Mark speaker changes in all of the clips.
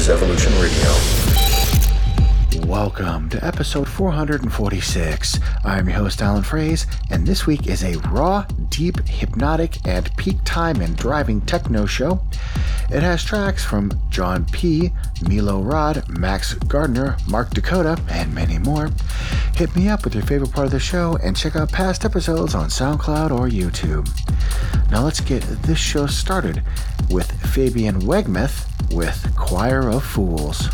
Speaker 1: is Evolution Radio.
Speaker 2: Welcome to episode 446. I'm your host, Alan Fraze, and this week is a raw, deep, hypnotic, and peak time and driving techno show. It has tracks from John P., Milo Raad, Max Gardner, Mark Dekoda, and many more. Hit me up with your favorite part of the show and check out past episodes on SoundCloud or YouTube. Now let's get this show started with Fabian Wegmeth with Choir of Fools.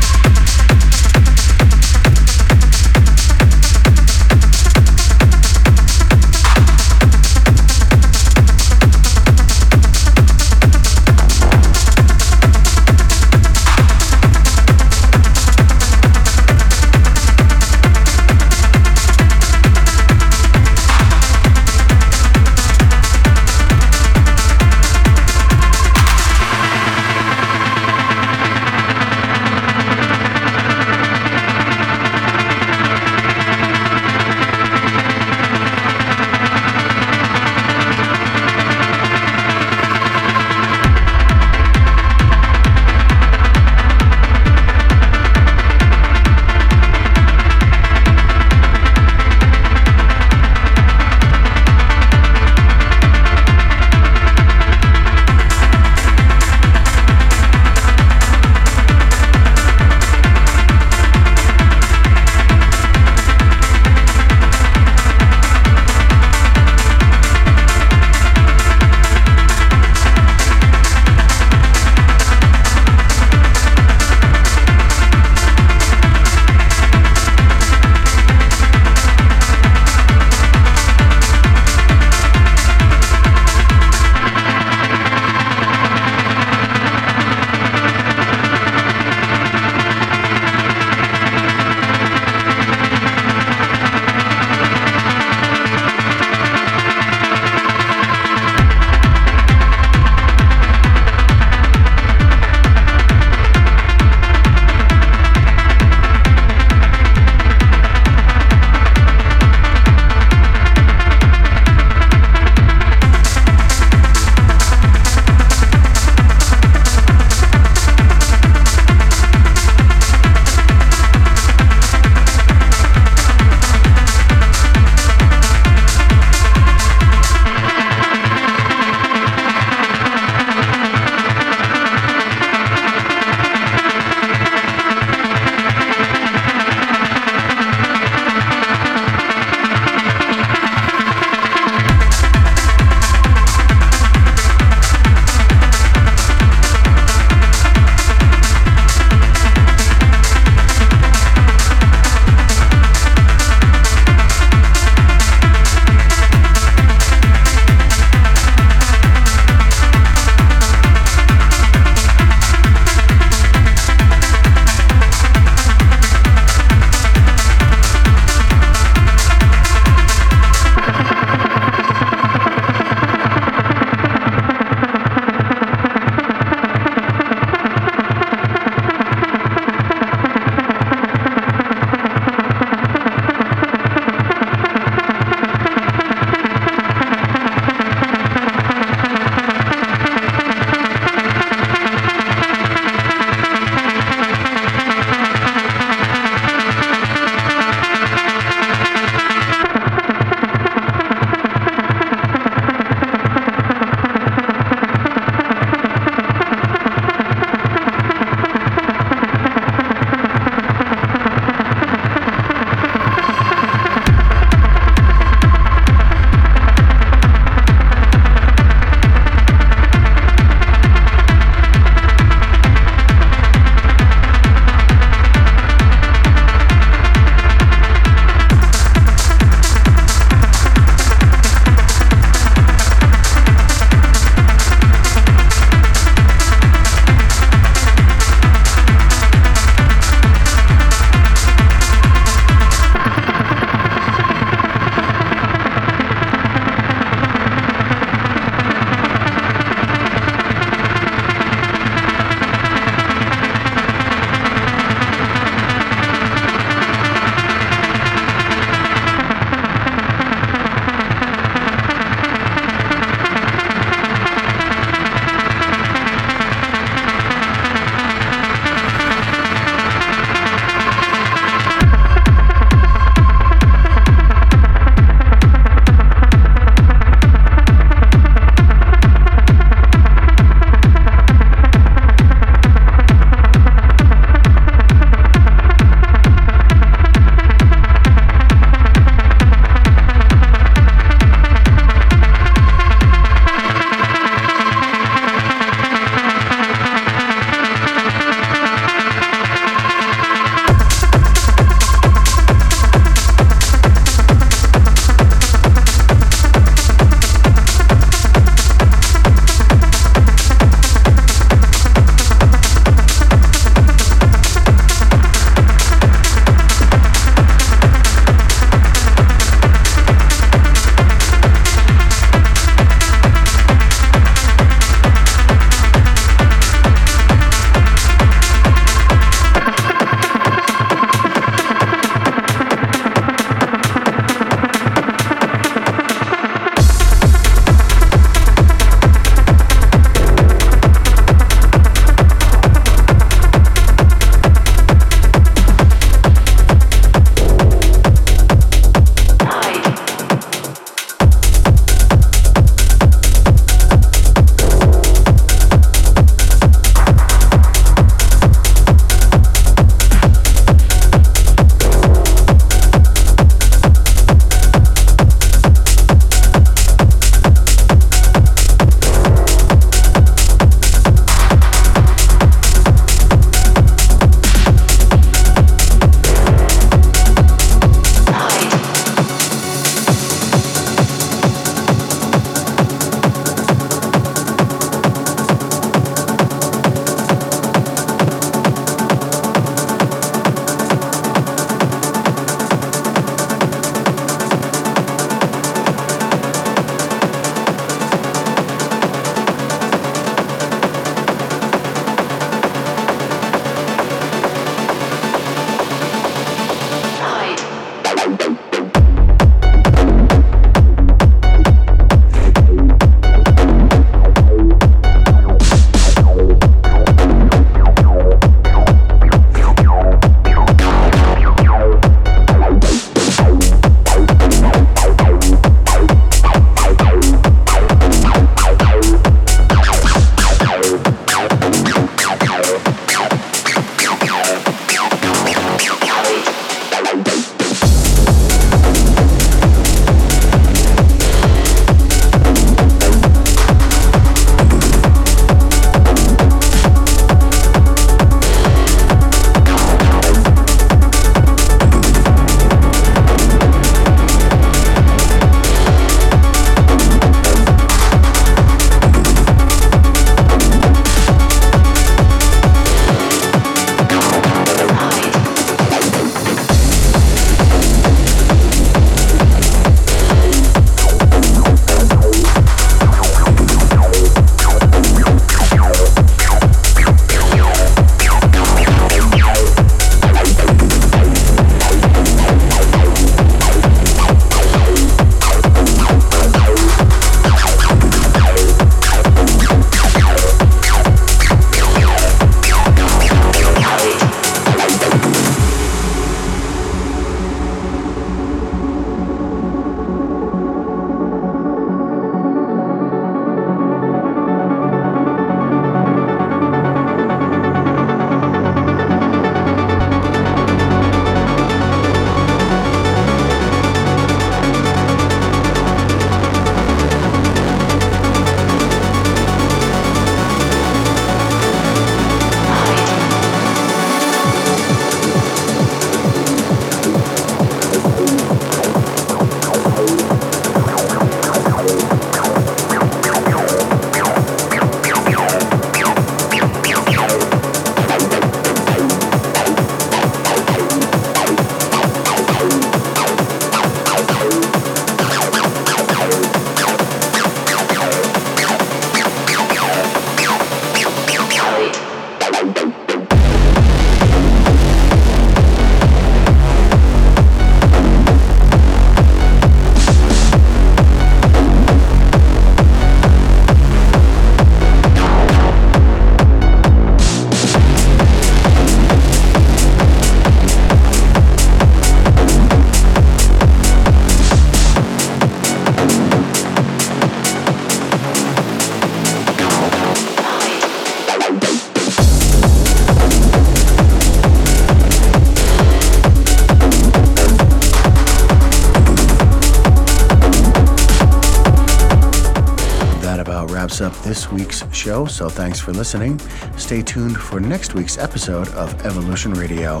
Speaker 2: So thanks for listening. Stay tuned for next week's episode of Evolution Radio.